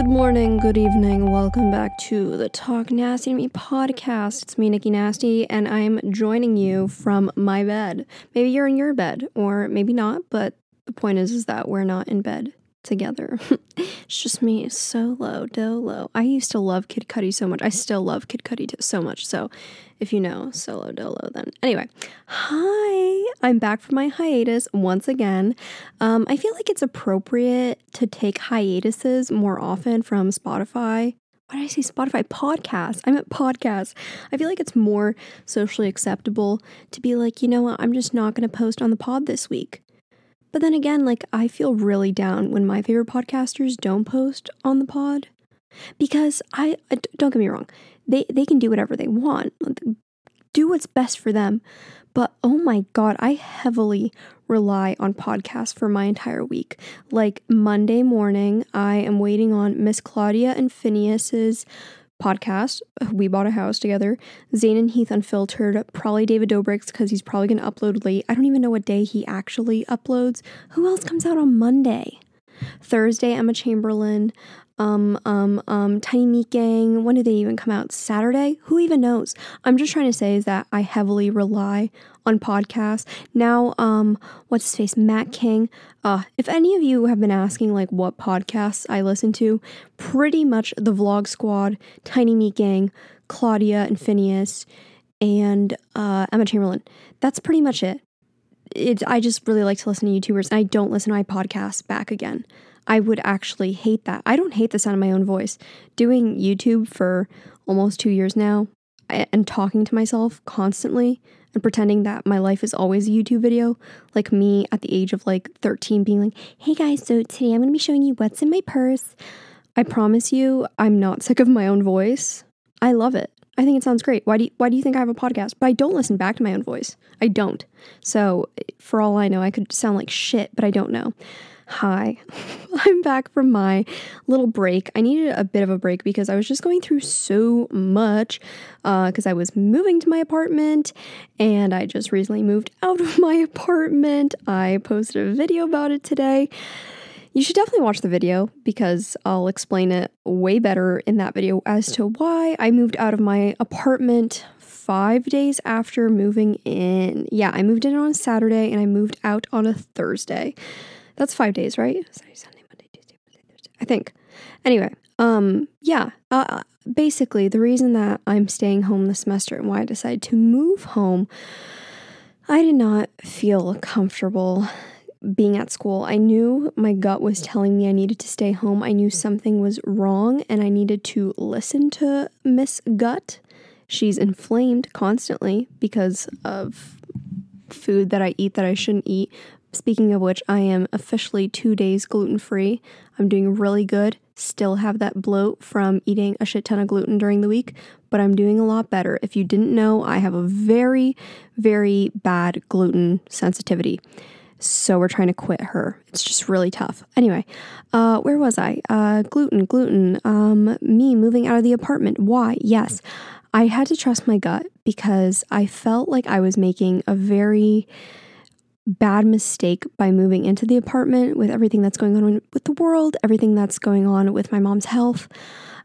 Good morning, good evening, welcome back to the Talk Nasty to Me podcast. It's me, Nikki Nasty, and I'm joining you from my bed. Maybe you're in your bed, or maybe not, but the point is, is that we're not in bed together. it's just me, solo, dolo. I used to love Kid Cudi so much. I still love Kid Cudi so much. So if you know solo dolo, then anyway, hi, I'm back from my hiatus once again. Um, I feel like it's appropriate to take hiatuses more often from Spotify. Why did I say Spotify? Podcast. I meant podcast. I feel like it's more socially acceptable to be like, you know what, I'm just not going to post on the pod this week. But then again, like I feel really down when my favorite podcasters don't post on the pod because I don't get me wrong, they they can do whatever they want. Do what's best for them. But oh my god, I heavily rely on podcasts for my entire week. Like Monday morning, I am waiting on Miss Claudia and Finneas's podcast. We bought a house together. Zane and Heath Unfiltered. Probably David Dobrik's because he's probably going to upload late. I don't even know what day he actually uploads. Who else comes out on Monday? Thursday, Emma Chamberlain um, um, um, Tiny Meat Gang. When do they even come out? Saturday? Who even knows? I'm just trying to say is that I heavily rely on podcasts. Now, um, what's his face? Matt King. Uh, if any of you have been asking like what podcasts I listen to, pretty much the Vlog Squad, Tiny Meat Gang, Claudia and Finneas, and uh, Emma Chamberlain. That's pretty much it. It, I just really like to listen to YouTubers, and I don't listen to my podcasts back again. I would actually hate that. I don't hate the sound of my own voice. Doing YouTube for almost two years now and talking to myself constantly and pretending that my life is always a YouTube video, like me at the age of like 13 being like, hey guys, so today I'm gonna be showing you what's in my purse. I promise you, I'm not sick of my own voice. I love it. I think it sounds great. Why do you, why do you think I have a podcast? But I don't listen back to my own voice. I don't. So for all I know, I could sound like shit, but I don't know. Hi, I'm back from my little break. I needed a bit of a break because I was just going through so much because uh, I was moving to my apartment and I just recently moved out of my apartment. I posted a video about it today. You should definitely watch the video because I'll explain it way better in that video as to why I moved out of my apartment five days after moving in. Yeah, I moved in on Saturday and I moved out on a Thursday. That's five days, right? Sunday, Monday, Tuesday, Wednesday, Thursday. I think. Anyway, um, yeah. Uh, uh, basically, the reason that I'm staying home this semester and why I decided to move home, I did not feel comfortable being at school. I knew my gut was telling me I needed to stay home. I knew something was wrong and I needed to listen to Miss Gut. She's inflamed constantly because of food that I eat that I shouldn't eat, Speaking of which, I am officially two days gluten free. I'm doing really good. Still have that bloat from eating a shit ton of gluten during the week, but I'm doing a lot better. If you didn't know, I have a very, very bad gluten sensitivity. So we're trying to quit her. It's just really tough. Anyway, uh, where was I? Uh, gluten, gluten. Um, me moving out of the apartment. Why? Yes, I had to trust my gut because I felt like I was making a very bad mistake by moving into the apartment with everything that's going on with the world, everything that's going on with my mom's health.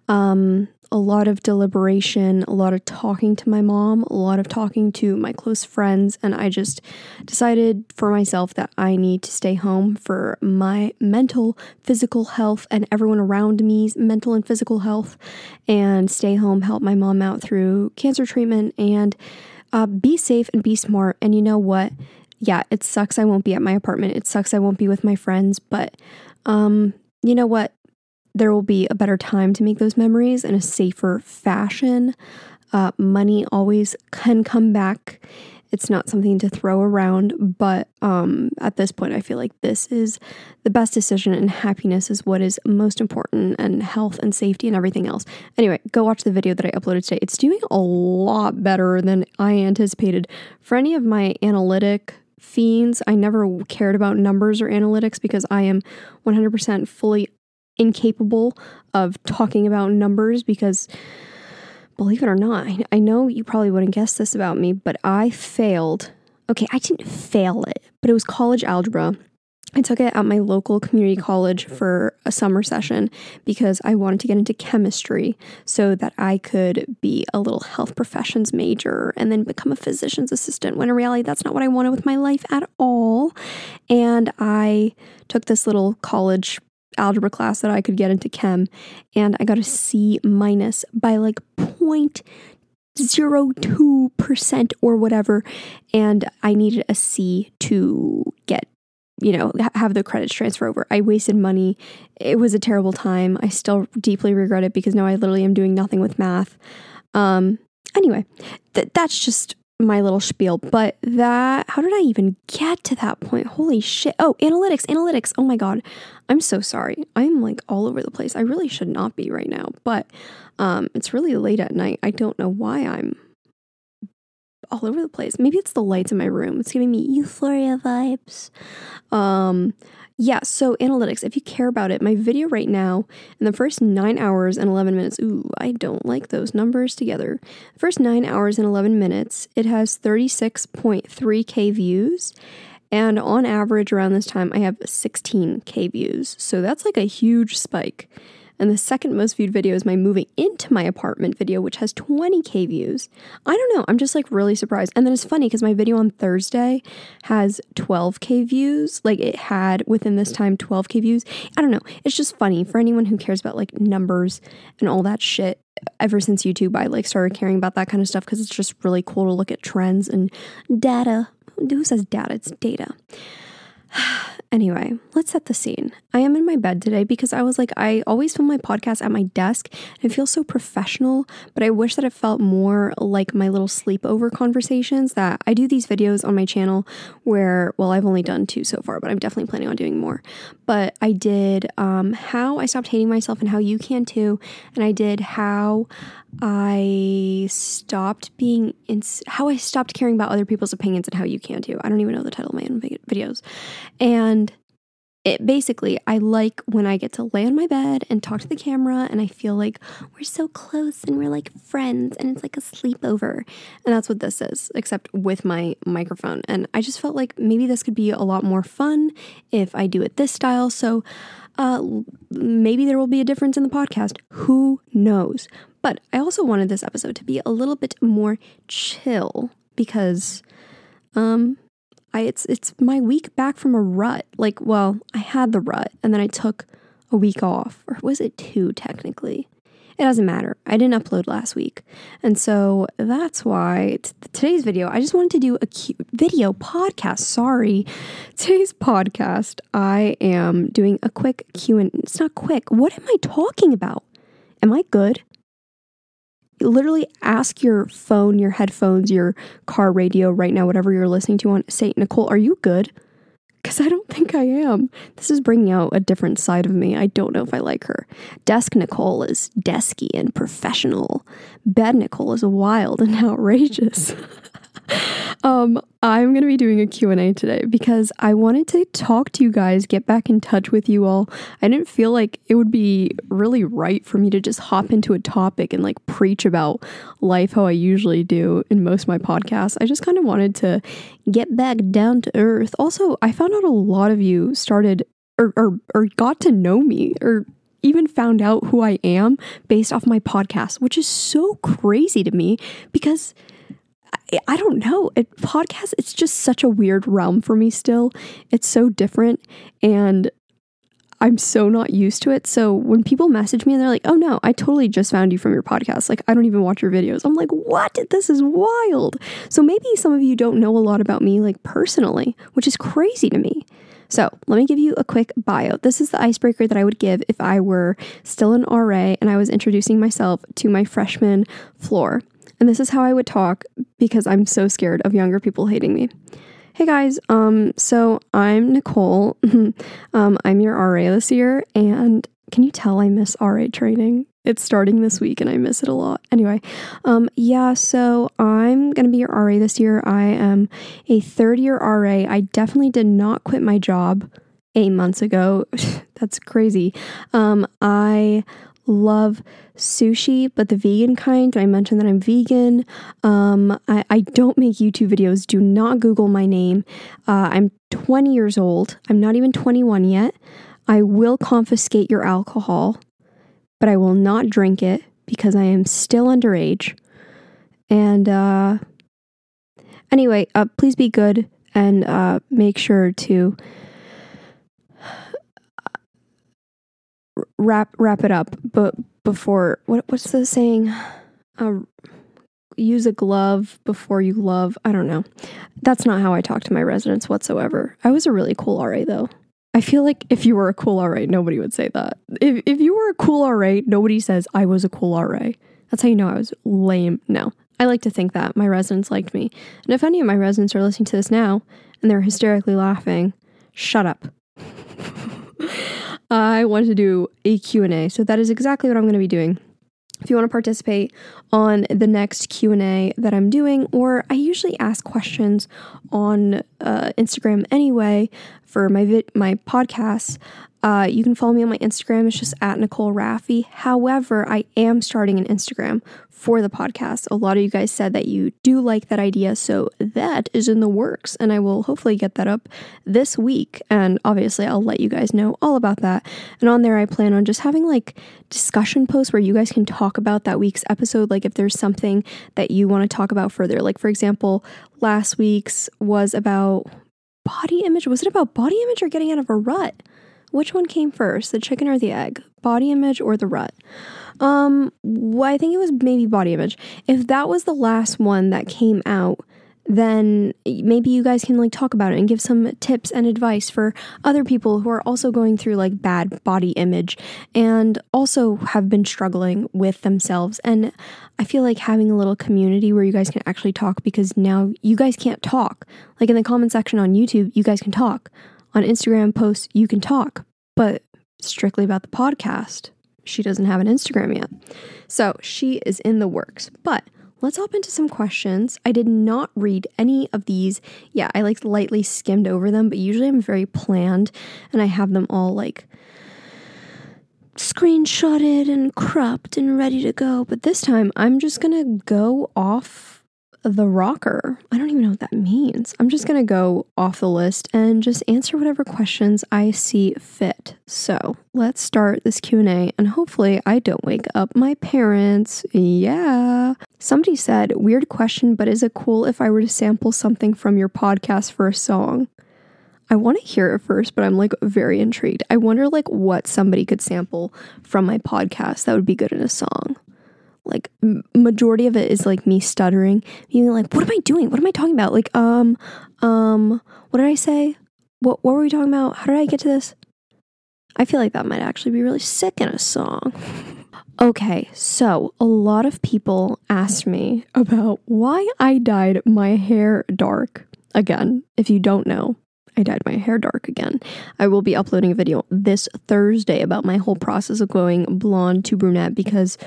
Um, a lot of deliberation, a lot of talking to my mom, a lot of talking to my close friends, and I just decided for myself that I need to stay home for my mental, physical health, and everyone around me's mental and physical health, and stay home, help my mom out through cancer treatment, and uh, be safe and be smart. And you know what? Yeah, it sucks I won't be at my apartment. It sucks I won't be with my friends, but um, you know what? There will be a better time to make those memories in a safer fashion. Uh, money always can come back. It's not something to throw around, but um, at this point, I feel like this is the best decision, and happiness is what is most important, and health and safety and everything else. Anyway, go watch the video that I uploaded today. It's doing a lot better than I anticipated. For any of my analytic fiends. I never cared about numbers or analytics because I am 100% fully incapable of talking about numbers because believe it or not, I know you probably wouldn't guess this about me, but I failed. Okay, I didn't fail it, but it was college algebra. I took it at my local community mm-hmm. college for a summer session because I wanted to get into chemistry so that I could be a little health professions major and then become a physician's assistant. When in reality, that's not what I wanted with my life at all. And I took this little college algebra class that I could get into chem and I got a C minus by like point zero two percent or whatever and I needed a C to get you know, have the credits transfer over. I wasted money. It was a terrible time. I still deeply regret it because now I literally am doing nothing with math. Um, anyway, th- that's just my little spiel. But that, how did I even get to that point? Holy shit. Oh, analytics, analytics. Oh my God. I'm so sorry. I'm like all over the place. I really should not be right now, but um, it's really late at night. I don't know why I'm all over the place. Maybe it's the lights in my room. It's giving me euphoria vibes. Um, yeah, so analytics, if you care about it, my video right now, in the first nine hours and 11 minutes, ooh, I don't like those numbers together. first nine hours and 11 minutes, it has 36.3k views. And on average, around this time, I have 16k views. So that's like a huge spike. And the second most viewed video is my moving into my apartment video, which has 20k views. I don't know. I'm just like really surprised. And then it's funny because my video on Thursday has 12k views. Like it had within this time 12k views. I don't know. It's just funny for anyone who cares about like numbers and all that shit. Ever since YouTube, I like started caring about that kind of stuff because it's just really cool to look at trends and data. Who says data? It's data. Anyway, let's set the scene. I am in my bed today because I was like, I always film my podcast at my desk and it feels so professional, but I wish that it felt more like my little sleepover conversations that I do these videos on my channel where, well, I've only done two so far, but I'm definitely planning on doing more. But I did um, how I stopped hating myself and how you can too. And I did how I stopped being in how I stopped caring about other people's opinions and how you can too. I don't even know the title of my own videos. And it basically I like when I get to lay on my bed and talk to the camera and I feel like we're so close and we're like friends and it's like a sleepover. And that's what this is, except with my microphone. And I just felt like maybe this could be a lot more fun if I do it this style. So uh, maybe there will be a difference in the podcast. Who knows? But I also wanted this episode to be a little bit more chill because um I it's it's my week back from a rut. Like, well, I had the rut and then I took a week off. Or was it two technically? It doesn't matter. I didn't upload last week. And so that's why t- today's video, I just wanted to do a cute video podcast. Sorry. Today's podcast, I am doing a quick Q&A. It's not quick. What am I talking about? Am I good? Literally ask your phone, your headphones, your car radio right now, whatever you're listening to on, say, Nicole, are you good? Because I don't think I am. This is bringing out a different side of me. I don't know if I like her. Desk Nicole is desky and professional. Bed Nicole is wild and outrageous. um, I'm going to be doing a Q&A today because I wanted to talk to you guys, get back in touch with you all. I didn't feel like it would be really right for me to just hop into a topic and like preach about life how I usually do in most of my podcasts. I just kind of wanted to get back down to earth. Also, I found out a lot of you started or, or, or got to know me or even found out who I am based off my podcast, which is so crazy to me because I don't know. It podcast it's just such a weird realm for me still. It's so different and I'm so not used to it. So when people message me and they're like, "Oh no, I totally just found you from your podcast." Like I don't even watch your videos. I'm like, "What? This is wild." So maybe some of you don't know a lot about me like personally, which is crazy to me. So, let me give you a quick bio. This is the icebreaker that I would give if I were still an RA and I was introducing myself to my freshman floor. And this is how I would talk because I'm so scared of younger people hating me. Hey guys, um, so I'm Nicole. um, I'm your RA this year, and can you tell I miss RA training? It's starting this week and I miss it a lot. Anyway, um, yeah, so I'm gonna be your RA this year. I am a third year RA. I definitely did not quit my job eight months ago. That's crazy. Um, I love sushi, but the vegan kind. I mentioned that I'm vegan. Um, I, I don't make YouTube videos. Do not Google my name. Uh, I'm 20 years old. I'm not even 21 yet. I will confiscate your alcohol, but I will not drink it because I am still underage. And uh, anyway, uh, please be good and uh, make sure to wrap wrap it up. But before what what's the saying? Uh, use a glove before you love. I don't know. That's not how I talk to my residents whatsoever. I was a really cool RA though. I feel like if you were a cool RA, nobody would say that. If if you were a cool RA, nobody says I was a cool RA. That's how you know I was lame. No. I like to think that my residents liked me. And if any of my residents are listening to this now and they're hysterically laughing, shut up. I want to do a Q&A. So that is exactly what I'm going to be doing if you want to participate on the next q&a that i'm doing or i usually ask questions on uh, instagram anyway for my vid- my podcasts uh, you can follow me on my instagram it's just at nicole Rafiee however i am starting an instagram for the podcast. A lot of you guys said that you do like that idea, so that is in the works, and I will hopefully get that up this week. And obviously, I'll let you guys know all about that. And on there, I plan on just having like discussion posts where you guys can talk about that week's episode. Like, if there's something that you want to talk about further, like for example, last week's was about body image. Was it about body image or getting out of a rut? Which one came first, the chicken or the egg? Body image or the rut? Um, well, I think it was maybe body image. If that was the last one that came out, then maybe you guys can like talk about it and give some tips and advice for other people who are also going through like bad body image and also have been struggling with themselves. And I feel like having a little community where you guys can actually talk because now you guys can't talk. Like in the comment section on YouTube, you guys can talk. On Instagram posts, you can talk, but strictly about the podcast she doesn't have an Instagram yet. So she is in the works. But let's hop into some questions. I did not read any of these. Yeah, I like lightly skimmed over them, but usually I'm very planned and I have them all like screenshotted and cropped and ready to go. But this time I'm just gonna go off the rocker. I don't even know what that means. I'm just going to go off the list and just answer whatever questions I see fit. So, let's start this Q&A and hopefully I don't wake up my parents. Yeah. Somebody said, "Weird question, but is it cool if I were to sample something from your podcast for a song?" I want to hear it first, but I'm like very intrigued. I wonder like what somebody could sample from my podcast that would be good in a song like majority of it is like me stuttering being like what am i doing? What am i talking about? Like um um what did i say? What what were we talking about? How did i get to this? I feel like that might actually be really sick in a song. Okay so a lot of people asked me about why i dyed my hair dark. Again if you don't know I dyed my hair dark again. I will be uploading a video this Thursday about my whole process of going blonde to brunette because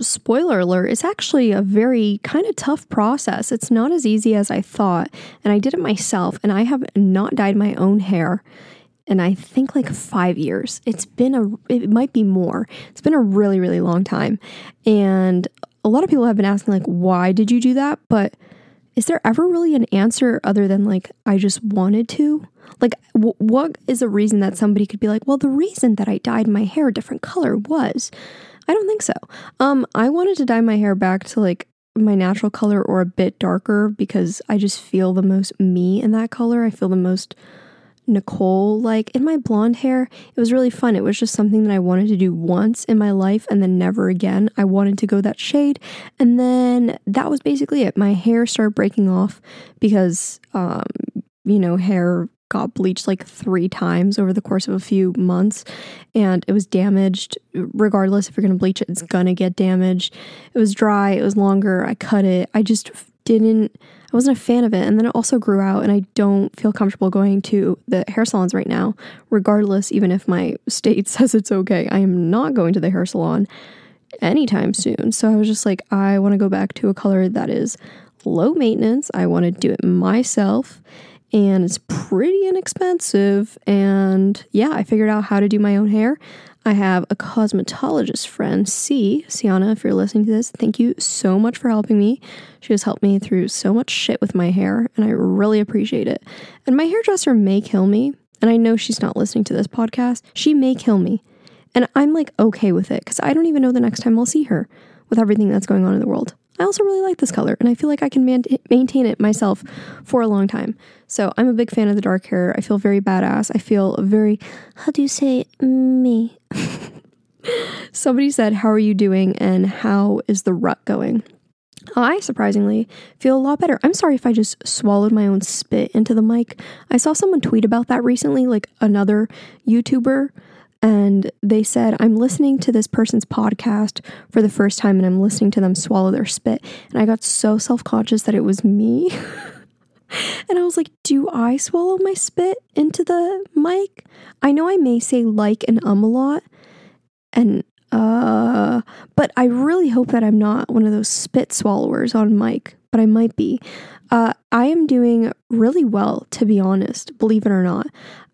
spoiler alert, it's actually a very kind of tough process. It's not as easy as I thought. And I did it myself, and I have not dyed my own hair and I think like five years. It's been a, it might be more. It's been a really, really long time. And a lot of people have been asking, like, why did you do that? But is there ever really an answer other than like, I just wanted to? Like, w- what is a reason that somebody could be like, well, the reason that I dyed my hair a different color was I don't think so. Um, I wanted to dye my hair back to like my natural color or a bit darker because I just feel the most me in that color. I feel the most Nicole like in my blonde hair. It was really fun. It was just something that I wanted to do once in my life and then never again. I wanted to go that shade. And then that was basically it. My hair started breaking off because um you know, hair got bleached like three times over the course of a few months and it was damaged. Regardless if you're going to bleach it, it's going to get damaged. It was dry, it was longer. I cut it. I just didn't, I wasn't a fan of it. And then it also grew out, and I don't feel comfortable going to the hair salons right now, regardless, even if my state says it's okay. I am not going to the hair salon anytime soon. So I was just like, I want to go back to a color that is low maintenance. I want to do it myself and it's pretty inexpensive. And yeah, I figured out how to do my own hair. I have a cosmetologist friend, C. Siana, if you're listening to this, thank you so much for helping me. She has helped me through so much shit with my hair, and I really appreciate it. And my hairdresser may kill me, and I know she's not listening to this podcast. She may kill me. And I'm like okay with it because I don't even know the next time I'll see her with everything that's going on in the world. I also really like this color and I feel like I can man- maintain it myself for a long time. So I'm a big fan of the dark hair. I feel very badass. I feel very, how do you say, me? Somebody said, How are you doing and how is the rut going? I surprisingly feel a lot better. I'm sorry if I just swallowed my own spit into the mic. I saw someone tweet about that recently, like another YouTuber and they said, I'm listening to this person's podcast for the first time and I'm listening to them swallow their spit. And I got so self conscious that it was me. and I was like, Do I swallow my spit into the mic? I know I may say like and um a lot. And, uh, but I really hope that I'm not one of those spit swallowers on mic, but I might be. Uh, I am doing really well, to be honest, believe it or not.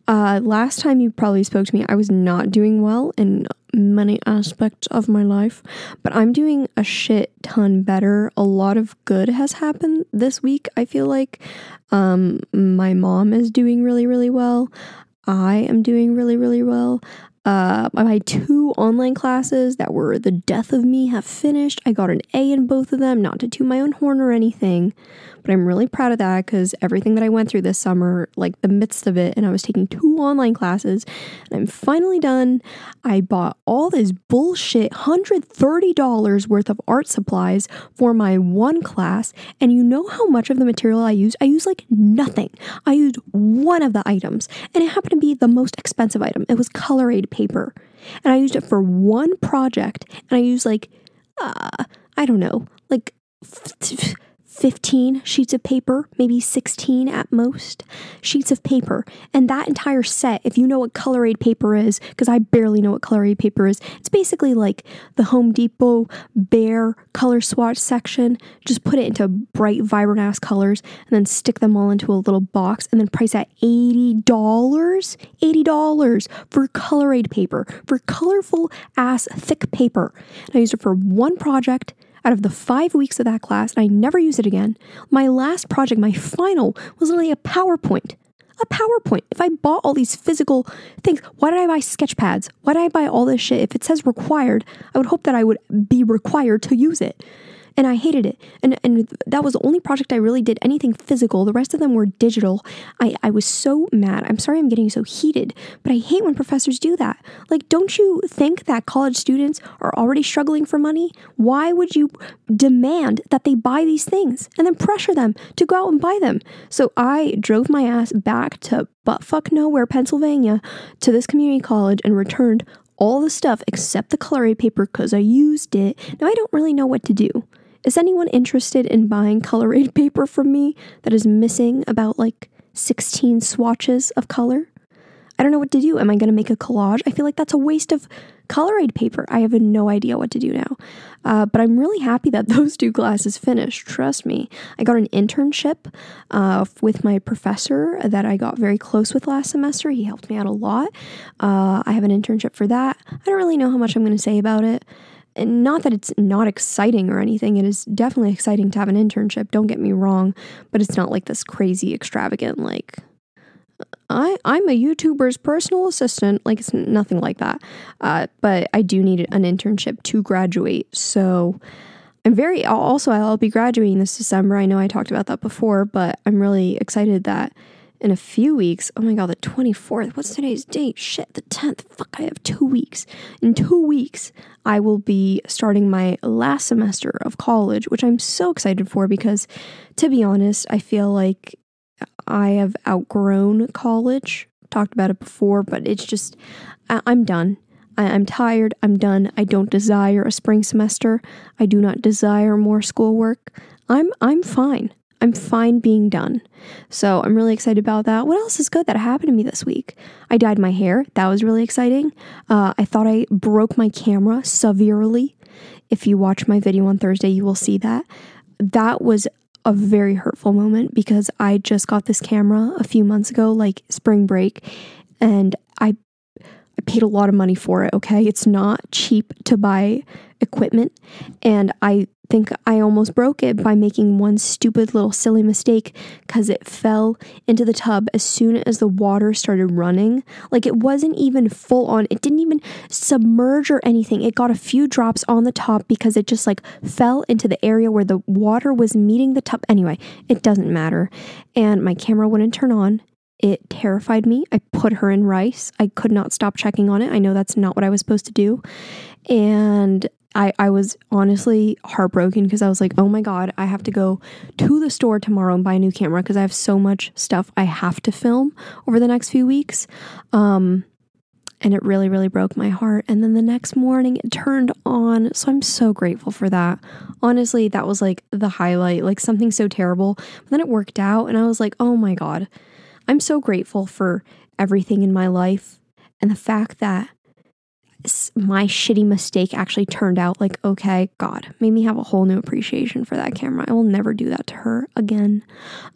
Uh, last time you probably spoke to me, I was not doing well in many aspects of my life, but I'm doing a shit ton better. A lot of good has happened this week, I feel like. Um, my mom is doing really, really well. I am doing really, really well. Uh, my two online classes that were the death of me have finished. I got an A in both of them, not to toot my own horn or anything, but I'm really proud of that because everything that I went through this summer, like the midst of it, and I was taking two online classes, and I'm finally done. I bought all this bullshit $130 worth of art supplies for my one class, and you know how much of the material I used? I used like nothing. I used one of the items, and it happened to be the most expensive item. It was color aid paper. And I used it for one project, and I used like, uh, I don't know, like 15 sheets of paper, maybe 16 at most sheets of paper. And that entire set, if you know what color aid paper is, because I barely know what color aid paper is, it's basically like the Home Depot bare color swatch section. Just put it into bright, vibrant ass colors and then stick them all into a little box and then price at $80. $80 for color aid paper, for colorful ass thick paper. And I used it for one project out of the five weeks of that class, and I never used it again. My last project, my final, was literally a PowerPoint. A PowerPoint. If I bought all these physical things, why did I buy sketch pads? Why did I buy all this shit? If it says required, I would hope that I would be required to use it and I hated it. And and that was the only project I really did anything physical. The rest of them were digital. I I was so mad. I'm sorry I'm getting so heated, but I hate when professors do that. Like don't you think that college students are already struggling for money? Why would you demand that they buy these things and then pressure them to go out and buy them? So I drove my ass back to buttfuck nowhere, Pennsylvania, to this community college and returned all the stuff except the color aid paper because I used it. Now I don't really know what to do. Is anyone interested in buying color aid paper from me that is missing about like 16 swatches of color? I don't know what to do. Am I going to make a collage? I feel like that's a waste of color aid paper. I have no idea what to do now. Uh, but I'm really happy that those two classes finished. Trust me. I got an internship uh, with my professor that I got very close with last semester. He helped me out a lot. Uh, I have an internship for that. I don't really know how much I'm going to say about it and not that it's not exciting or anything. It is definitely exciting to have an internship. Don't get me wrong, but it's not like this crazy extravagant like I I'm a YouTuber's personal assistant. Like it's nothing like that. Uh, but I do need an internship to graduate. So I'm very also I'll be graduating this December. I know I talked about that before, but I'm really excited that in a few weeks. Oh my god, the 24th. What's today's date? Shit, the 10th. Fuck, I have two weeks. In two weeks, I will be starting my last semester of college, which I'm so excited for because, to be honest, I feel like I have outgrown college. Talked about it before, but it's just, I- I'm done. I- I'm tired. I'm done. I don't desire a spring semester. I do not desire more schoolwork. I'm I'm fine. I'm fine being done. So I'm really excited about that. What else is good that happened to me this week? I dyed my hair. That was really exciting. Uh, I thought I broke my camera severely. If you watch my video on Thursday, you will see that. That was a very hurtful moment because I just got this camera a few months ago, like spring break, and I I paid a lot of money for it, okay? It's not cheap to buy equipment, and I think I almost broke it by making one stupid little silly mistake because it fell into the tub as soon as the water started running. Like it wasn't even full on, it didn't even submerge or anything. It got a few drops on the top because it just like fell into the area where the water was meeting the tub. Anyway, it doesn't matter. And my camera wouldn't turn on. It terrified me. I put her in rice. I could not stop checking on it. I know that's not what I was supposed to do. And I, I was honestly heartbroken because I was like, oh my God, I have to go to the store tomorrow and buy a new camera because I have so much stuff I have to film over the next few weeks. Um, and it really, really broke my heart. And then the next morning it turned on. So I'm so grateful for that. Honestly, that was like the highlight, like something so terrible. But then it worked out, and I was like, oh my God, I'm so grateful for everything in my life and the fact that my shitty mistake actually turned out like okay god made me have a whole new appreciation for that camera. I will never do that to her again.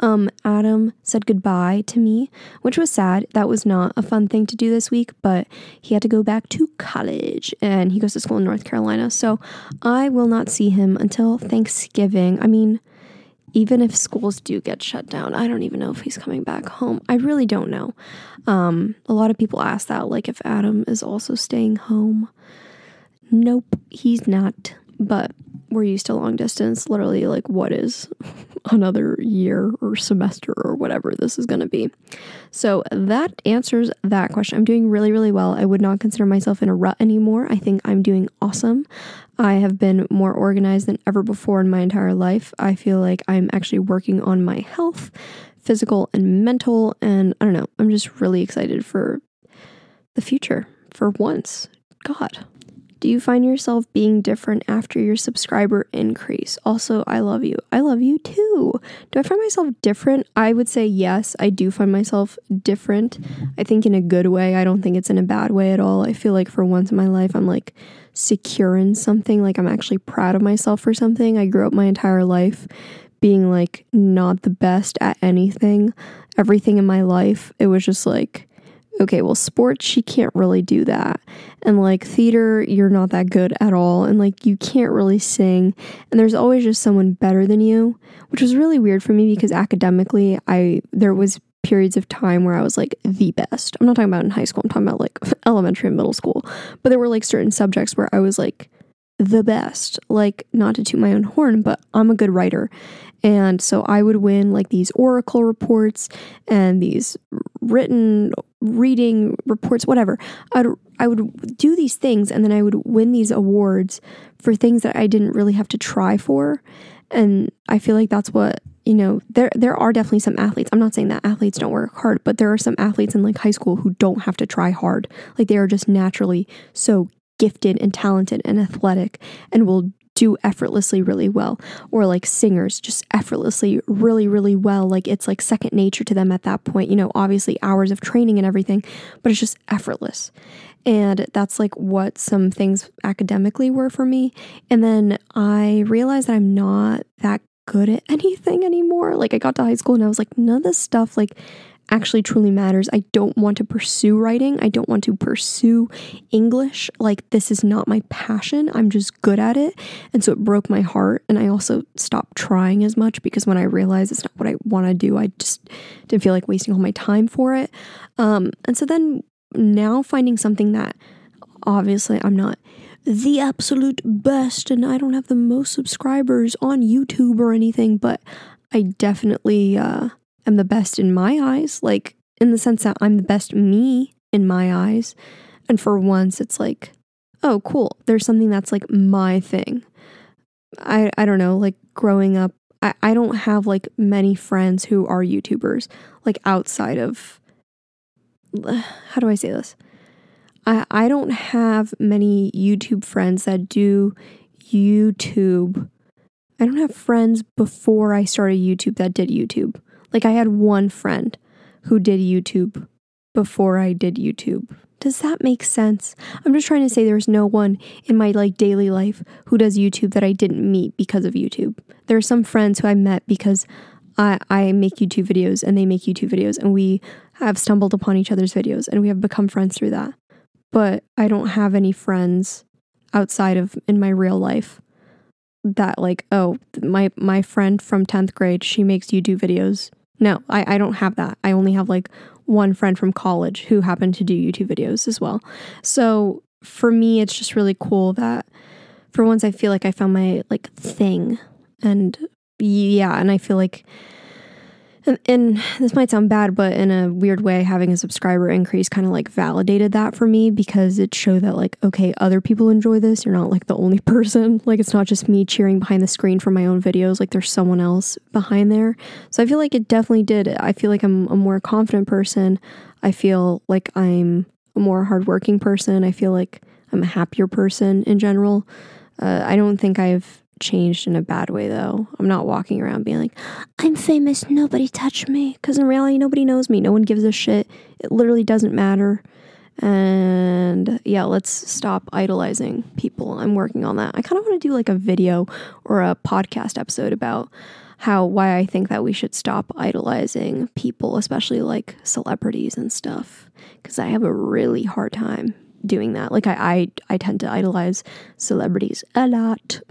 Um adam said goodbye to me which was sad. That was not a fun thing to do this week but he had to go back to college and he goes to school in north carolina. So i will not see him until thanksgiving. I mean even if schools do get shut down, I don't even know if he's coming back home. I really don't know. Um, a lot of people ask that, like if Adam is also staying home. Nope, he's not. But we're used to long distance. Literally, like, what is another year or semester or whatever this is going to be? So that answers that question. I'm doing really, really well. I would not consider myself in a rut anymore. I think I'm doing awesome. I have been more organized than ever before in my entire life. I feel like I'm actually working on my health, physical and mental. And I don't know, I'm just really excited for the future for once. God. Do you find yourself being different after your subscriber increase? Also, I love you. I love you too. Do I find myself different? I would say yes, I do find myself different. I think in a good way. I don't think it's in a bad way at all. I feel like for once in my life, I'm like secure in something. Like I'm actually proud of myself for something. I grew up my entire life being like not the best at anything. Everything in my life, it was just like, okay, well, sports, she can't really do that. And like theater, you're not that good at all. And like you can't really sing. And there's always just someone better than you, which was really weird for me because academically, I, there was periods of time where I was like the best. I'm not talking about in high school, I'm talking about like elementary and middle school. But there were like certain subjects where I was like the best. Like, not to toot my own horn, but I'm a good writer. And so I would win like these oracle reports and these written reading reports, whatever. I'd, I would do these things and then I would win these awards for things that I didn't really have to try for. And I feel like that's what, you know, there there are definitely some athletes. I'm not saying that athletes don't work hard, but there are some athletes in like high school who don't have to try hard. Like they are just naturally so gifted and talented and athletic and will do effortlessly really well or like singers just effortlessly really really well. Like it's like second nature to them at that point you know obviously hours of training and everything but it's just effortless. And that's like what some things academically were for me. And then i realized that i'm not that good at anything anymore. Like i got to high school and i was like none of this stuff like actually truly matters. I don't want to pursue writing. I don't want to pursue English. Like, this is not my passion. I'm just good at it. And so it broke my heart. And I also stopped trying as much because when I realized it's not what I want to do, I just didn't feel like wasting all my time for it. Um, and so then now finding something that obviously I'm not the absolute best and I don't have the most subscribers on YouTube or anything, but I definitely, uh, am the best in my eyes, like in the sense that I'm the best me in my eyes. And for once, it's like, oh, cool. There's something that's like my thing. I, I don't know, like growing up, I, I don't have like many friends who are YouTubers, like outside of, how do I say this? I, I don't have many YouTube friends that do YouTube. I don't have friends before I started YouTube that did YouTube. Like I had one friend who did YouTube before I did YouTube. Does that make sense? I'm just trying to say there's no one in my like daily life who does YouTube that I didn't meet because of YouTube. There are some friends who I met because I, I make YouTube videos and they make YouTube videos and we have stumbled upon each other's videos and we have become friends through that. But I don't have any friends outside of in my real life that like, oh, my my friend from 10th grade, she makes YouTube videos. No, I, I don't have that. I only have like one friend from college who happened to do YouTube videos as well. So for me, it's just really cool that for once I feel like I found my like thing. And yeah, and I feel like and, this might sound bad, but in a weird way, having a subscriber increase kind of like validated that for me because it showed that, like, okay, other people enjoy this. You're not like the only person. Like, it's not just me cheering behind the screen for my own videos. Like, there's someone else behind there. So I feel like it definitely did. I feel like I'm a more confident person. I feel like I'm a more hardworking person. I feel like I'm a happier person in general. Uh, I don't think I've changed in a bad way though. I'm not walking around being like, I'm famous, nobody touch me. Because in reality, nobody knows me. No one gives a shit. It literally doesn't matter. And yeah, let's stop idolizing people. I'm working on that. I kind of want to do like a video or a podcast episode about how why I think that we should stop idolizing people, especially like celebrities and stuff. Because I have a really hard time doing that. Like I, I I tend to idolize celebrities a lot.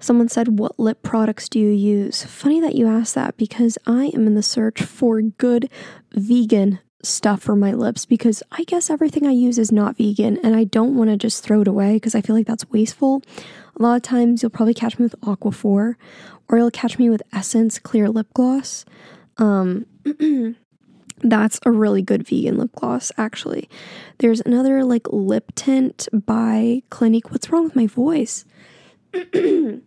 Someone said, What lip products do you use? Funny that you asked that because I am in the search for good vegan stuff for my lips because I guess everything I use is not vegan and I don't want to just throw it away because I feel like that's wasteful. A lot of times you'll probably catch me with Aquaphor or you'll catch me with Essence Clear Lip Gloss. Um, that's a really good vegan lip gloss, actually. There's another like lip tint by Clinique. What's wrong with my voice?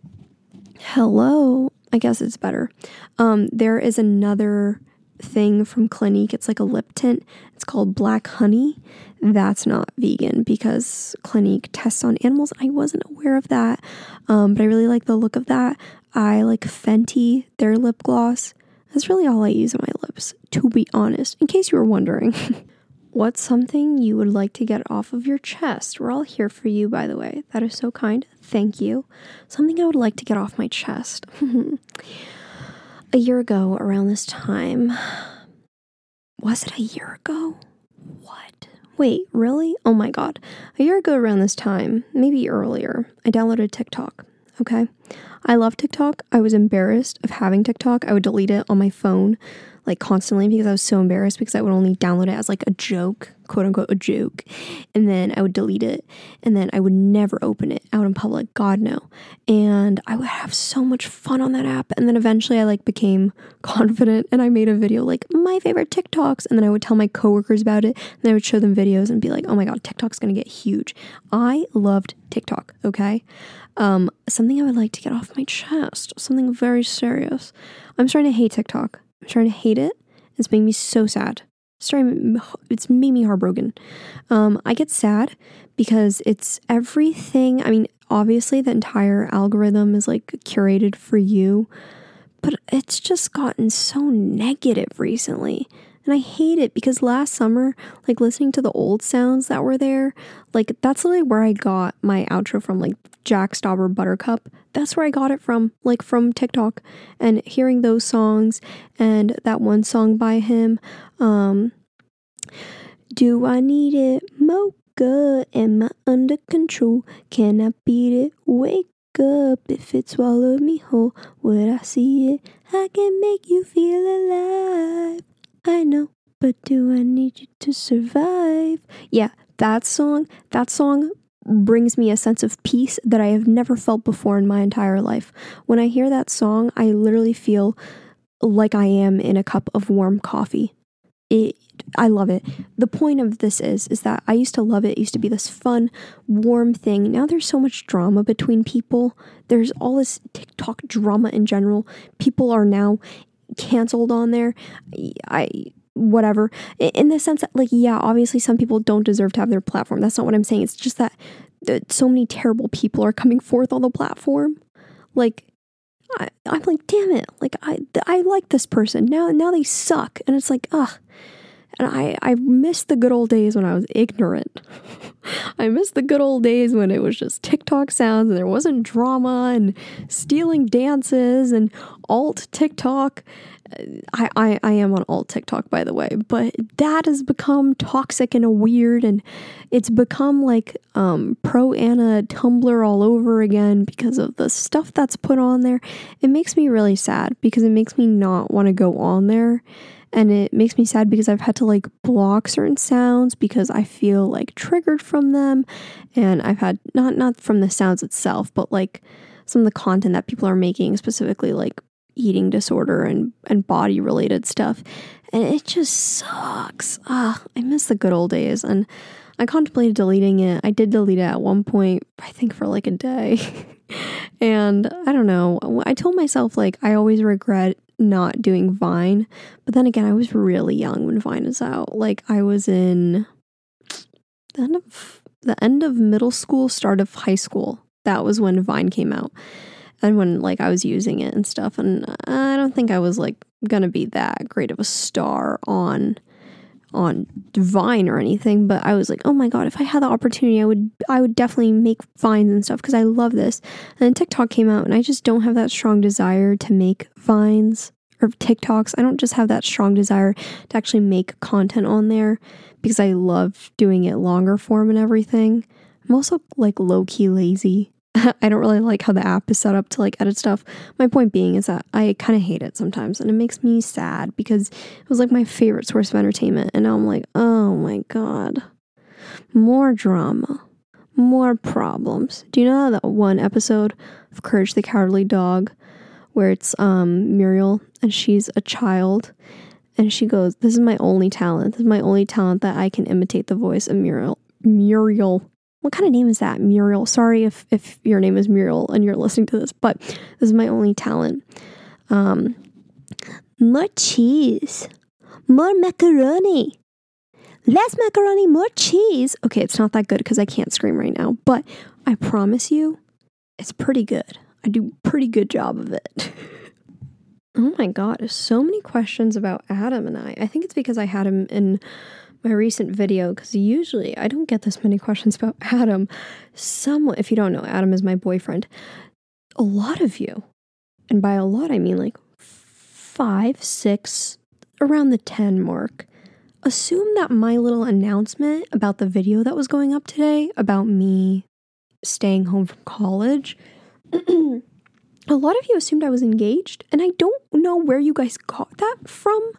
Hello. I guess it's better. Um, there is another thing from Clinique. It's like a lip tint. It's called Black Honey. That's not vegan because Clinique tests on animals. I wasn't aware of that, um, but I really like the look of that. I like Fenty, their lip gloss. That's really all I use on my lips, to be honest, in case you were wondering. What's something you would like to get off of your chest? We're all here for you, by the way. That is so kind. Thank you. Something I would like to get off my chest. a year ago, around this time, was it a year ago? What? Wait, really? Oh my god. A year ago, around this time, maybe earlier, I downloaded TikTok. Okay. I love TikTok. I was embarrassed of having TikTok. I would delete it on my phone like constantly because I was so embarrassed because I would only download it as like a joke, quote unquote, a joke. And then I would delete it and then I would never open it out in public. God, no. And I would have so much fun on that app. And then eventually I like became confident and I made a video like my favorite TikToks. And then I would tell my coworkers about it and I would show them videos and be like, oh my God, TikTok's gonna get huge. I loved TikTok, okay? Um, something I would like to get off my chest, something very serious. I'm starting to hate TikTok. I'm starting to hate it. It's making me so sad. It's, starting, it's made me heartbroken. Um, I get sad because it's everything. I mean, obviously, the entire algorithm is like curated for you, but it's just gotten so negative recently. And I hate it because last summer, like listening to the old sounds that were there, like that's literally where I got my outro from, like Jack Stauber Buttercup. That's where I got it from, like from TikTok. And hearing those songs and that one song by him, um, Do I Need It? Mocha, am I under control? Can I beat it? Wake up if it swallowed me whole. Would I see it? I can make you feel alive. I know, but do I need you to survive? Yeah, that song, that song brings me a sense of peace that I have never felt before in my entire life. When I hear that song, I literally feel like I am in a cup of warm coffee. It I love it. The point of this is is that I used to love it. It used to be this fun, warm thing. Now there's so much drama between people. There's all this TikTok drama in general. People are now canceled on there. I whatever. In the sense that like yeah obviously some people don't deserve to have their platform. That's not what i'm saying. It's just that, that so many terrible people are coming forth on the platform. Like I, i'm like damn it. Like i i like this person. Now now they suck. And it's like ugh And I, I miss the good old days when I was ignorant. I miss the good old days when it was just TikTok sounds and there wasn't drama and stealing dances and alt TikTok. I, I, I am on alt TikTok, by the way, but that has become toxic and a weird, and it's become like um, pro ana Tumblr all over again because of the stuff that's put on there. It makes me really sad because it makes me not want to go on there and it makes me sad because I've had to like block certain sounds because I feel like triggered from them and I've had not not from the sounds itself but like some of the content that people are making specifically like eating disorder and and body related stuff and it just sucks. Ah, I miss the good old days and I contemplated deleting it. I did delete it at one point, I think for like a day. and I don't know. I told myself like I always regret not doing Vine. But then again, I was really young when Vine was out. Like I was in the end of the end of middle school, start of high school. That was when Vine came out. And when like I was using it and stuff and I don't think I was like going to be that great of a star on on Vine or anything, but I was like, oh my god, if I had the opportunity, I would I would definitely make vines and stuff because I love this. And then TikTok came out, and I just don't have that strong desire to make vines or TikToks. I don't just have that strong desire to actually make content on there because I love doing it longer form and everything. I'm also like low key lazy. I don't really like how the app is set up to like edit stuff. My point being is that I kind of hate it sometimes and it makes me sad because it was like my favorite source of entertainment and now I'm like, "Oh my god. More drama. More problems." Do you know that one episode of Courage the Cowardly Dog where it's um Muriel and she's a child and she goes, "This is my only talent. This is my only talent that I can imitate the voice of Muriel." Muriel what kind of name is that? Muriel. Sorry if, if your name is Muriel and you're listening to this, but this is my only talent. Um, more cheese, more macaroni, less macaroni, more cheese. Okay, it's not that good because I can't scream right now, but I promise you, it's pretty good. I do pretty good job of it. oh my god, so many questions about Adam and I. I think it's because I had him in my recent video because usually I don't get this many questions about Adam. Someone, if you don't know, Adam is my boyfriend. A lot of you, and by a lot I mean like five, six, around the 10 mark, assume that my little announcement about the video that was going up today about me staying home from college. a lot of you assumed I was engaged, and I don't know where you guys got that from.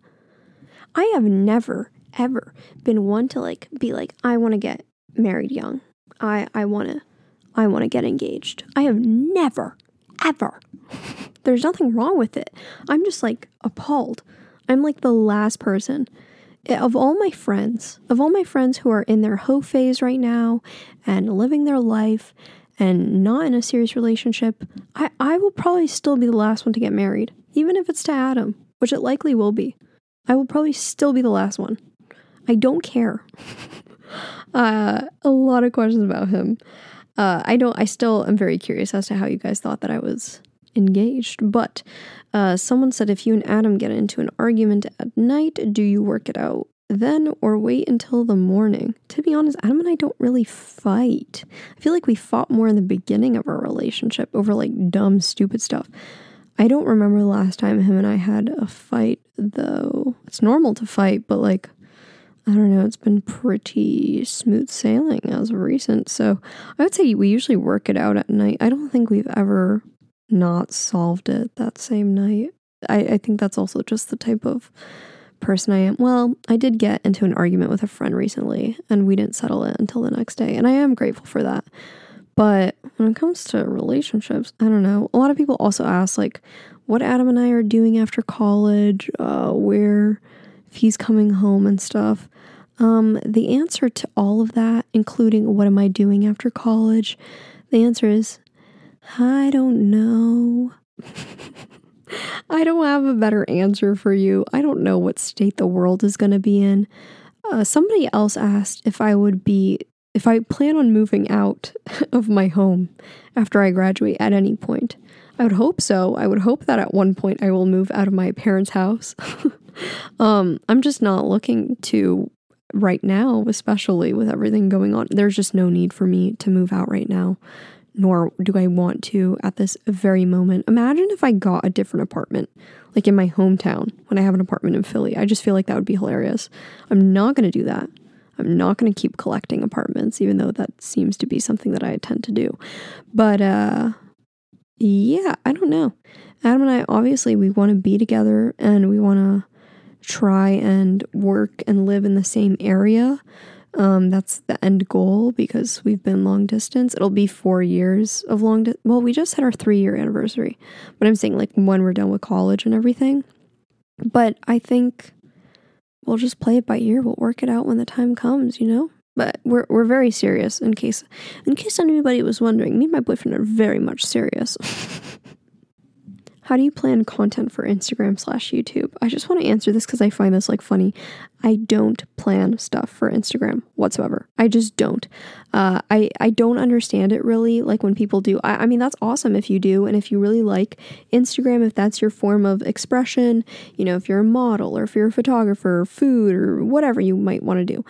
I have never ever been one to like be like, I want to get married young. I I want to I want to get engaged. I have never ever. There's nothing wrong with it. I'm just like appalled. I'm like the last person eh, of all my friends, of all my friends who are in their hoe phase right now and living their life and not in a serious relationship, I, I will probably still be the last one to get married, even if it's to Adam, which it likely will be. I will probably still be the last one. I don't care. uh, a lot of questions about him. Uh, I don't. I still am very curious as to how you guys thought that I was engaged. But uh, someone said if you and Adam get into an argument at night, do you work it out then or wait until the morning? To be honest, Adam and I don't really fight. I feel like we fought more in the beginning of our relationship over like dumb, stupid stuff. I don't remember the last time him and I had a fight though. It's normal to fight, but like I don't know, it's been pretty smooth sailing as of recent. So I would say we usually work it out at night. I don't think we've ever not solved it that same night. I, I think that's also just the type of person I am. Well, I did get into an argument with a friend recently and we didn't settle it until the next day. And I am grateful for that. But when it comes to relationships, I don't know. A lot of people also ask, like, what Adam and I are doing after college, uh, where if he's coming home and stuff. Um, the answer to all of that, including what am I doing after college, the answer is I don't know. I don't have a better answer for you. I don't know what state the world is going to be in. Uh, somebody else asked if I would be, if I plan on moving out of my home after I graduate at any point. I would hope so. I would hope that at one point I will move out of my parents' house. um, I'm just not looking to right now, especially with everything going on. There's just no need for me to move out right now, nor do I want to at this very moment. Imagine if I got a different apartment, like in my hometown when I have an apartment in Philly. I just feel like that would be hilarious. I'm not going to do that. I'm not going to keep collecting apartments, even though that seems to be something that I tend to do. But uh, yeah, I don't know. Adam and I, obviously, we want to be together and we want to try and work and live in the same area. Um, that's the end goal because we've been long distance. It'll be four years of long. Di- well, we just had our three year anniversary, but I'm saying like when we're done with college and everything. But I think we'll just play it by ear. We'll work it out when the time comes, you know. But we're we're very serious. In case in case anybody was wondering, me and my boyfriend are very much serious. How do you plan content for Instagram slash YouTube? I just want to answer this because I find this like funny. I don't plan stuff for Instagram whatsoever. I just don't. Uh, I I don't understand it really. Like when people do. I, I mean that's awesome if you do, and if you really like Instagram, if that's your form of expression. You know, if you're a model or if you're a photographer, or food or whatever you might want to do.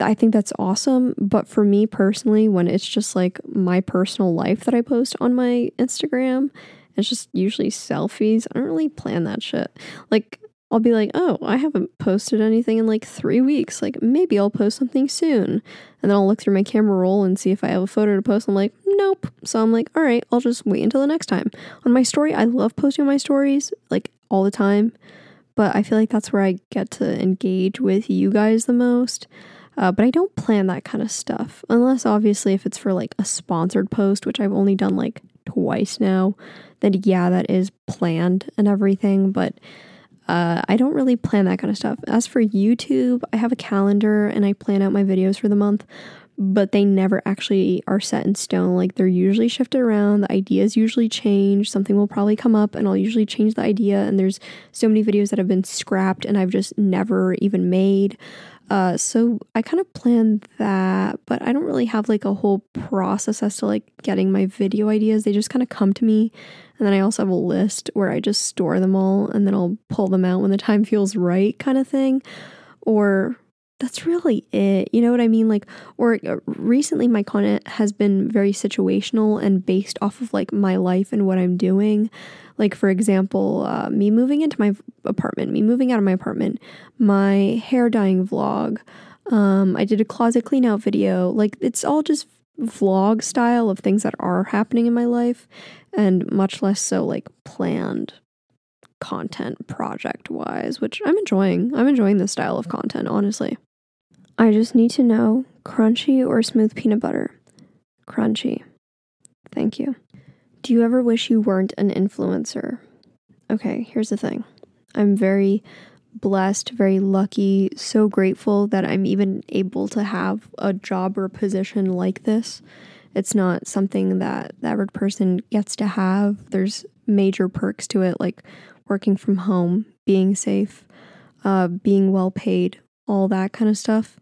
I think that's awesome. But for me personally, when it's just like my personal life that I post on my Instagram it's just usually selfies. I don't really plan that shit. Like, I'll be like, oh, I haven't posted anything in like three weeks. Like, maybe I'll post something soon. And then I'll look through my camera roll and see if I have a photo to post. I'm like, nope. So I'm like, all right, I'll just wait until the next time. On my story, I love posting my stories like all the time. But I feel like that's where I get to engage with you guys the most. Uh, but I don't plan that kind of stuff unless obviously if it's for like a sponsored post, which I've only done like twice now then yeah, that is planned and everything, but uh, I don't really plan that kind of stuff. As for YouTube, I have a calendar and I plan out my videos for the month, but they never actually are set in stone. Like they're usually shifted around, the ideas usually change, something will probably come up, and I'll usually change the idea. And there's so many videos that have been scrapped and I've just never even made. Uh, so I kind of plan that, but I don't really have like a whole process as to like getting my video ideas. They just kind of come to me. And then I also have a list where I just store them all and then I'll pull them out when the time feels right, kind of thing. Or that's really it. You know what I mean? Like, or uh, recently my content has been very situational and based off of like my life and what I'm doing. Like, for example, uh, me moving into my apartment, me moving out of my apartment, my hair dyeing vlog. Um, I did a closet clean out video. Like, it's all just vlog style of things that are happening in my life and much less so like planned content project wise, which I'm enjoying. I'm enjoying this style of content, honestly. I just need to know crunchy or smooth peanut butter? Crunchy. Thank you. Do you ever wish you weren't an influencer? Okay, here's the thing. I'm very blessed, very lucky, so grateful that I'm even able to have a job or position like this. It's not something that the average person gets to have. There's major perks to it, like working from home, being safe, uh, being well paid, all that kind of stuff.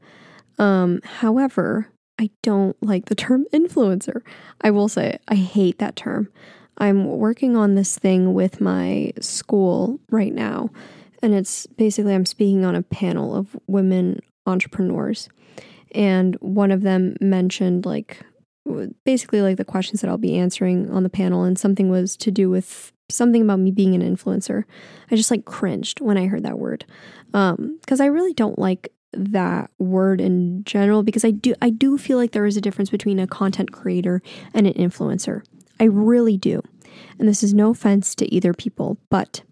Um, however, I don't like the term influencer. I will say I hate that term. I'm working on this thing with my school right now, and it's basically I'm speaking on a panel of women entrepreneurs. And one of them mentioned like basically like the questions that I'll be answering on the panel, and something was to do with something about me being an influencer. I just like cringed when I heard that word. Um, because I really don't like that word in general because I do I do feel like there is a difference between a content creator and an influencer. I really do. And this is no offense to either people, but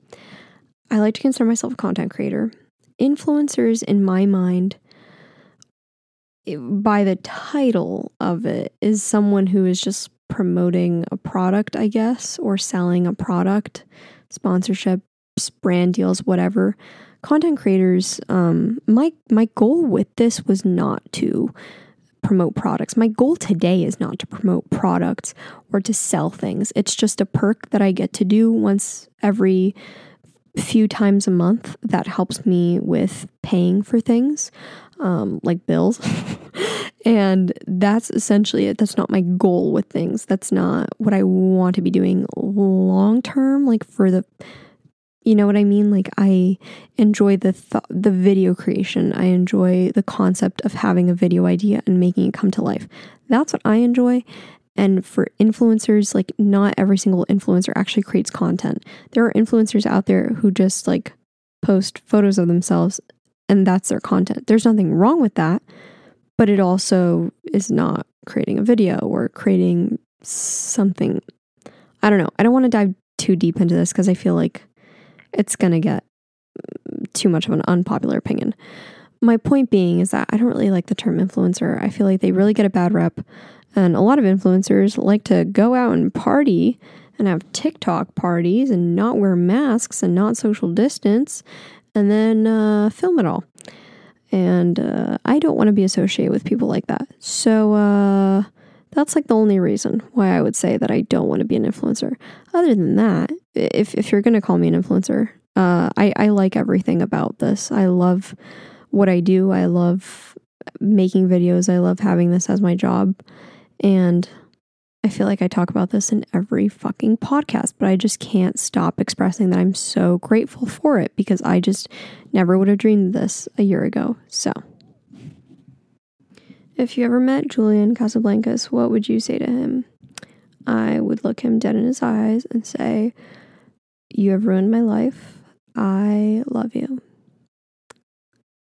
I like to consider myself a content creator. Influencers in my mind by the title of it is someone who is just promoting a product, I guess, or selling a product, sponsorships, brand deals, whatever content creators um my my goal with this was not to promote products. My goal today is not to promote products or to sell things. It's just a perk that I get to do once every few times a month that helps me with paying for things um, like bills. and that's essentially it. That's not my goal with things. That's not what I want to be doing long term, like for the You know what I mean? Like I enjoy the th- the video creation. I enjoy the concept of having a video idea and making it come to life. That's what I enjoy. And for influencers, like not every single influencer actually creates content. There are influencers out there who just like post photos of themselves and that's their content. There's nothing wrong with that, but it also is not creating a video or creating something. I don't know. I don't want to dive too deep into this because I feel like it's going to get too much of an unpopular opinion. My point being is that I don't really like the term influencer. I feel like they really get a bad rep. And a lot of influencers like to go out and party and have TikTok parties and not wear masks and not social distance and then uh, film it all. And uh, I don't want to be associated with people like that. So uh, that's like the only reason why I would say that I don't want to be an influencer. Other than that, if, if you're going to call me an influencer, uh, I, I like everything about this. I love what I do. I love making videos. I love having this as my job. And I feel like I talk about this in every fucking podcast, but I just can't stop expressing that I'm so grateful for it because I just never would have dreamed this a year ago. So, if you ever met Julian Casablancas, what would you say to him? I would look him dead in his eyes and say, You have ruined my life. I love you.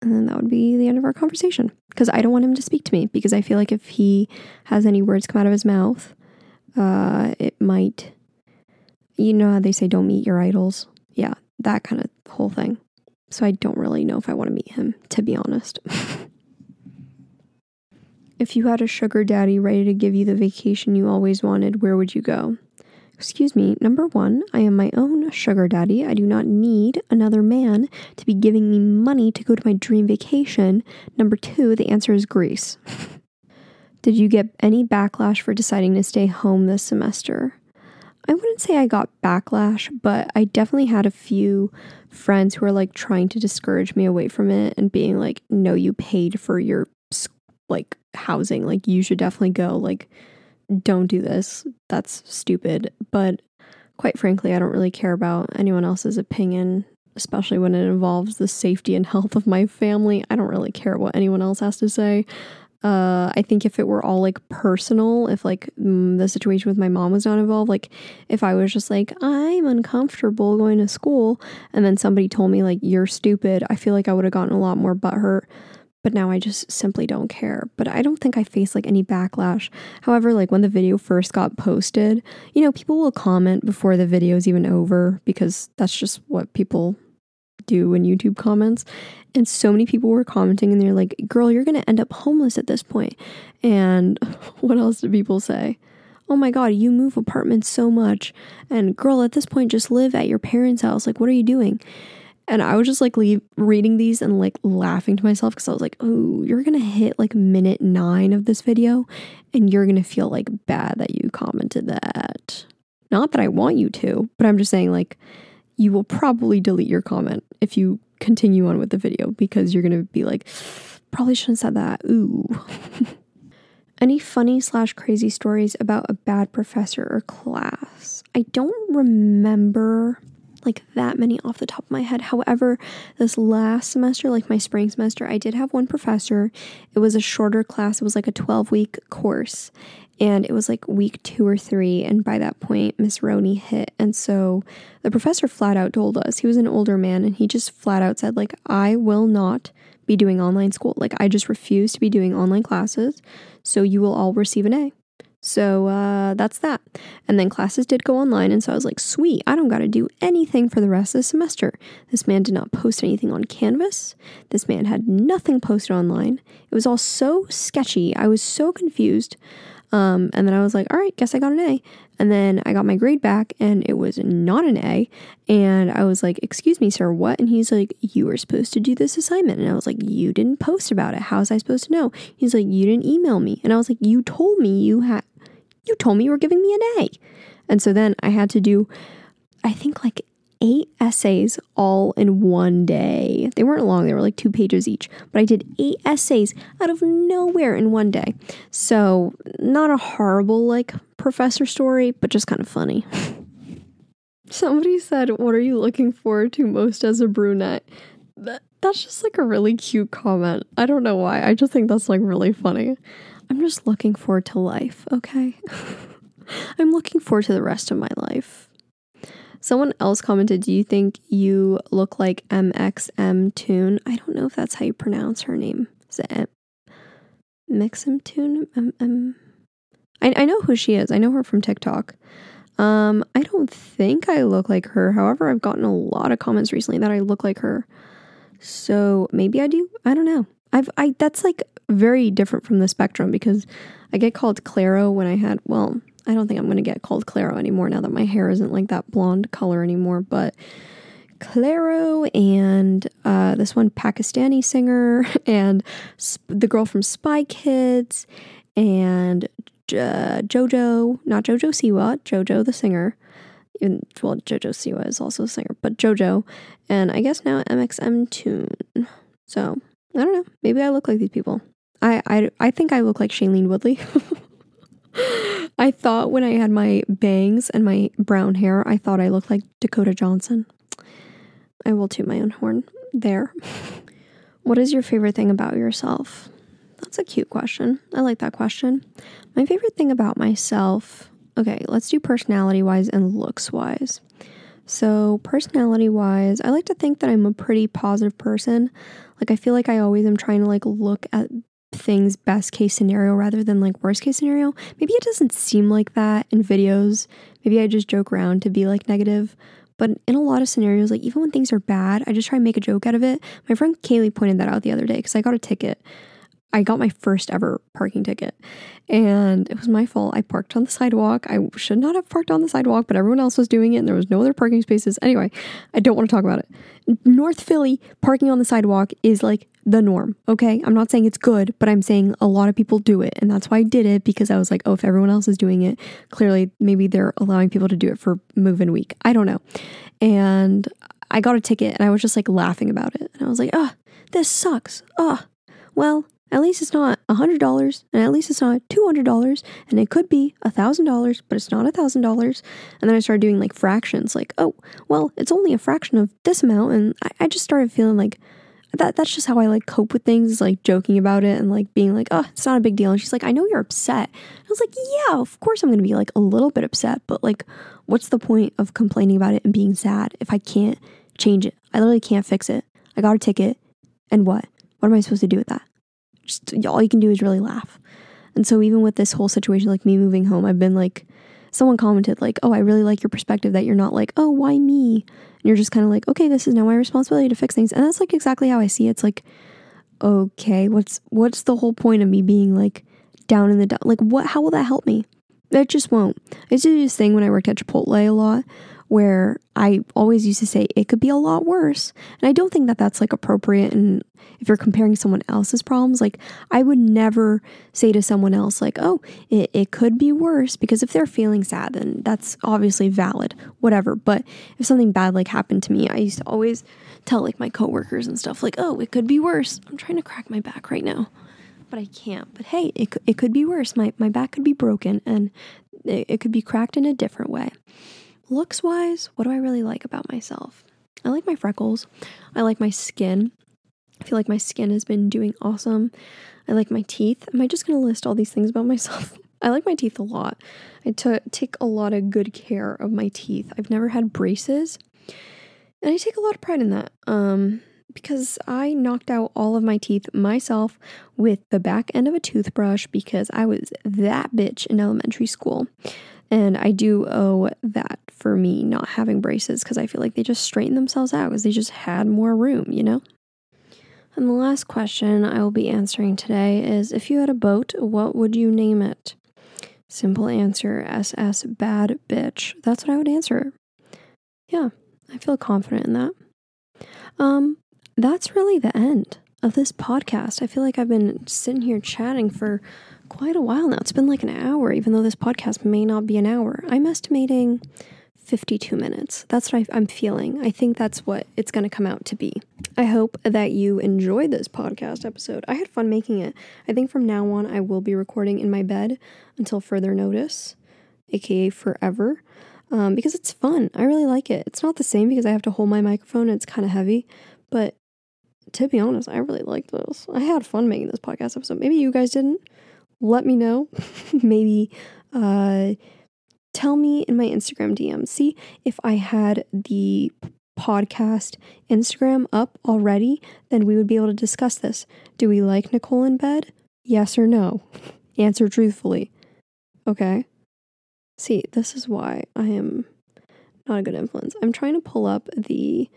And then that would be the end of our conversation because I don't want him to speak to me because I feel like if he has any words come out of his mouth, uh, it might, you know how they say don't meet your idols? Yeah, that kind of whole thing. So I don't really know if I want to meet him, to be honest. if you had a sugar daddy ready to give you the vacation you always wanted, where would you go? Excuse me, number one, I am my own sugar daddy. I do not need another man to be giving me money to go to my dream vacation. Number two, the answer is Greece. Did you get any backlash for deciding to stay home this semester? I wouldn't say I got backlash, but I definitely had a few friends who were like trying to discourage me away from it and being like, no, you paid for your like housing. Like, you should definitely go. Like, don't do this. That's stupid. But quite frankly, I don't really care about anyone else's opinion, especially when it involves the safety and health of my family. I don't really care what anyone else has to say. Uh, I think if it were all like personal, if like mm, the situation with my mom was not involved, like if I was just like, I'm uncomfortable going to school, and then somebody told me, like, you're stupid, I feel like I would have gotten a lot more butthurt. But now I just simply don't care. But I don't think I faced like any backlash. However, like when the video first got posted, you know, people will comment before the video is even over because that's just what people do in YouTube comments. And so many people were commenting and they're like, girl, you're going to end up homeless at this point. And what else do people say? Oh my God, you move apartments so much. And girl, at this point, just live at your parents' house. Like, what are you doing? And I was just like leave, reading these and like laughing to myself because I was like, oh, you're going to hit like minute nine of this video and you're going to feel like bad that you commented that. Not that I want you to, but I'm just saying, like, you will probably delete your comment if you continue on with the video because you're going to be like, probably shouldn't have said that. Ooh. Any funny slash crazy stories about a bad professor or class? I don't remember like that many off the top of my head. However, this last semester, like my spring semester, I did have one professor. It was a shorter class, it was like a 12 week course and it was like week two or three and by that point miss roney hit and so the professor flat out told us he was an older man and he just flat out said like i will not be doing online school like i just refuse to be doing online classes so you will all receive an a so uh, that's that and then classes did go online and so i was like sweet i don't got to do anything for the rest of the semester this man did not post anything on canvas this man had nothing posted online it was all so sketchy i was so confused um, and then I was like, all right, guess I got an A. And then I got my grade back and it was not an A. And I was like, excuse me, sir, what? And he's like, you were supposed to do this assignment. And I was like, you didn't post about it. How was I supposed to know? He's like, you didn't email me. And I was like, you told me you had, you told me you were giving me an A. And so then I had to do, I think like eight essays all in one day. They weren't long, they were like two pages each, but I did eight essays out of nowhere in one day. So, not a horrible like professor story, but just kind of funny. Somebody said, What are you looking forward to most as a brunette? That, that's just like a really cute comment. I don't know why. I just think that's like really funny. I'm just looking forward to life, okay? I'm looking forward to the rest of my life. Someone else commented, Do you think you look like MXMtoon? I don't know if that's how you pronounce her name. Is it M- Tune? Um, um, I, I know who she is. I know her from TikTok. Um, I don't think I look like her. However, I've gotten a lot of comments recently that I look like her. So maybe I do. I don't know. I've I that's like very different from the spectrum because I get called Clairo when I had well, I don't think I'm gonna get called Clairo anymore now that my hair isn't like that blonde color anymore, but Clairo and uh, this one Pakistani singer and sp- the girl from Spy Kids and JoJo, not JoJo Siwa, JoJo the singer. Well, JoJo Siwa is also a singer, but JoJo, and I guess now MXMtoon. So I don't know. Maybe I look like these people. I I, I think I look like Shailene Woodley. I thought when I had my bangs and my brown hair, I thought I looked like Dakota Johnson. I will toot my own horn there. what is your favorite thing about yourself? That's a cute question. I like that question. My favorite thing about myself, okay, let's do personality wise and looks wise. So, personality wise, I like to think that I'm a pretty positive person. Like, I feel like I always am trying to like look at things best case scenario rather than like worst case scenario. Maybe it doesn't seem like that in videos. Maybe I just joke around to be like negative. But in a lot of scenarios, like even when things are bad, I just try and make a joke out of it. My friend Kaylee pointed that out the other day because I got a ticket I got my first ever parking ticket and it was my fault. I parked on the sidewalk. I should not have parked on the sidewalk, but everyone else was doing it and there was no other parking spaces. Anyway, I don't want to talk about it. North Philly, parking on the sidewalk is like the norm, okay? I'm not saying it's good, but I'm saying a lot of people do it. And that's why I did it because I was like, oh, if everyone else is doing it, clearly maybe they're allowing people to do it for move-in week. I don't know. And I got a ticket and I was just like laughing about it. And I was like, oh, this sucks. Oh, well, at least it's not $100 and at least it's not $200 and it could be $1,000, but it's not $1,000. And then I started doing like fractions, like, oh, well, it's only a fraction of this amount. And I, I just started feeling like that that's just how I like cope with things, like joking about it and like being like, oh, it's not a big deal. And she's like, I know you're upset. I was like, yeah, of course I'm gonna be like a little bit upset, but like, what's the point of complaining about it and being sad if I can't change it? I literally can't fix it. I got a ticket, and what? What am I supposed to do with that? Just all you can do is really laugh. And so even with this whole situation, like me moving home, I've been like, someone commented like, "Oh, I really like your perspective that you're not like, oh, why me?" And you're just kind of like, "Okay, this is now my responsibility to fix things." And that's like exactly how I see it. It's like, okay, what's what's the whole point of me being like down in the dump? Like, what? How will that help me? It just won't. I used to do this thing when I worked at Chipotle a lot, where I always used to say it could be a lot worse. And I don't think that that's like appropriate. And if you're comparing someone else's problems, like I would never say to someone else, like, oh, it, it could be worse. Because if they're feeling sad, then that's obviously valid, whatever. But if something bad like happened to me, I used to always tell like my coworkers and stuff, like, oh, it could be worse. I'm trying to crack my back right now. But I can't. But hey, it, it could be worse. My, my back could be broken and it, it could be cracked in a different way. Looks wise, what do I really like about myself? I like my freckles. I like my skin. I feel like my skin has been doing awesome. I like my teeth. Am I just going to list all these things about myself? I like my teeth a lot. I t- take a lot of good care of my teeth. I've never had braces, and I take a lot of pride in that. Um, because I knocked out all of my teeth myself with the back end of a toothbrush because I was that bitch in elementary school. And I do owe that for me not having braces because I feel like they just straightened themselves out because they just had more room, you know? And the last question I will be answering today is if you had a boat, what would you name it? Simple answer SS Bad Bitch. That's what I would answer. Yeah, I feel confident in that. Um, that's really the end of this podcast. I feel like I've been sitting here chatting for quite a while now. It's been like an hour, even though this podcast may not be an hour. I'm estimating 52 minutes. That's what I, am feeling. I think that's what it's going to come out to be. I hope that you enjoyed this podcast episode. I had fun making it. I think from now on, I will be recording in my bed until further notice, aka forever. um, because it's fun. I really like it. It's not the same because I have to hold my microphone and it's kind of heavy, but to be honest, I really like this. I had fun making this podcast episode. Maybe you guys didn't. Let me know. Maybe uh, tell me in my Instagram DM. See if I had the podcast Instagram up already, then we would be able to discuss this. Do we like Nicole in bed? Yes or no? Answer truthfully. Okay. See, this is why I am not a good influence. I'm trying to pull up the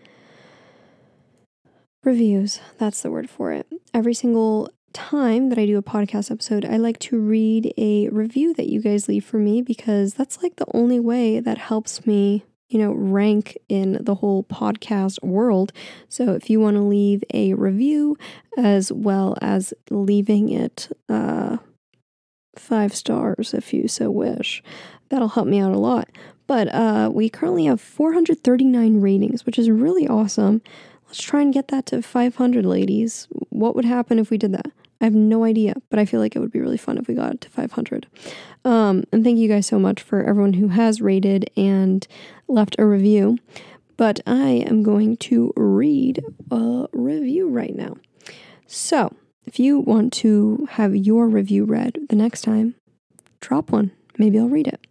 reviews. That's the word for it. Every single time that I do a podcast episode, I like to read a review that you guys leave for me because that's like the only way that helps me, you know, rank in the whole podcast world. So if you want to leave a review as well as leaving it uh, five stars if you so wish, that'll help me out a lot. But uh, we currently have 439 ratings, which is really awesome. Let's try and get that to 500, ladies. What would happen if we did that? I have no idea, but I feel like it would be really fun if we got it to 500. Um, and thank you guys so much for everyone who has rated and left a review. But I am going to read a review right now. So, if you want to have your review read the next time, drop one. Maybe I'll read it.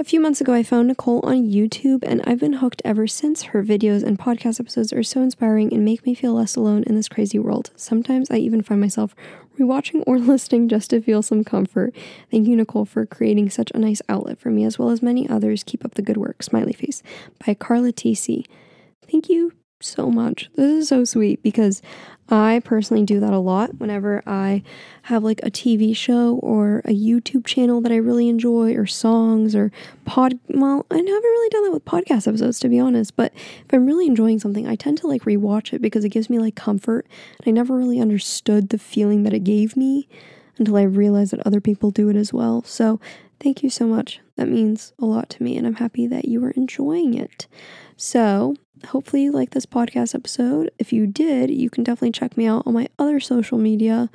A few months ago, I found Nicole on YouTube, and I've been hooked ever since. Her videos and podcast episodes are so inspiring and make me feel less alone in this crazy world. Sometimes I even find myself rewatching or listening just to feel some comfort. Thank you, Nicole, for creating such a nice outlet for me, as well as many others. Keep up the good work. Smiley face by Carla TC. Thank you so much. This is so sweet because I personally do that a lot whenever I have like a TV show or a YouTube channel that I really enjoy or songs or pod well, I haven't really done that with podcast episodes to be honest, but if I'm really enjoying something, I tend to like rewatch it because it gives me like comfort and I never really understood the feeling that it gave me until I realized that other people do it as well. So, thank you so much. That means a lot to me and I'm happy that you are enjoying it. So, hopefully you like this podcast episode. If you did, you can definitely check me out on my other social media.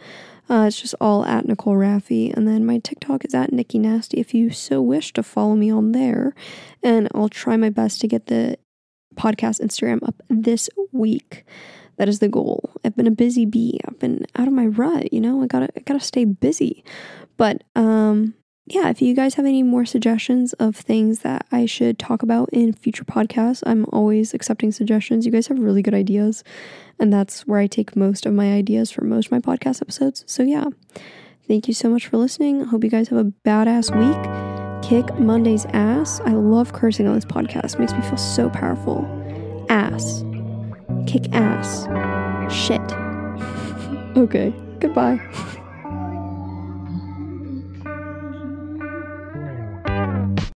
Uh, it's just all at Nicole Rafiee. And then my TikTok is at Nikki Nasty if you so wish to follow me on there. And I'll try my best to get the podcast Instagram up this week. That is the goal. I've been a busy bee. I've been out of my rut, you know, I gotta I gotta stay busy. But um yeah, if you guys have any more suggestions of things that I should talk about in future podcasts, I'm always accepting suggestions. You guys have really good ideas, and that's where I take most of my ideas for most of my podcast episodes. So, yeah, thank you so much for listening. I hope you guys have a badass week. Kick Monday's ass. I love cursing on this podcast, it makes me feel so powerful. Ass. Kick ass. Shit. okay, goodbye.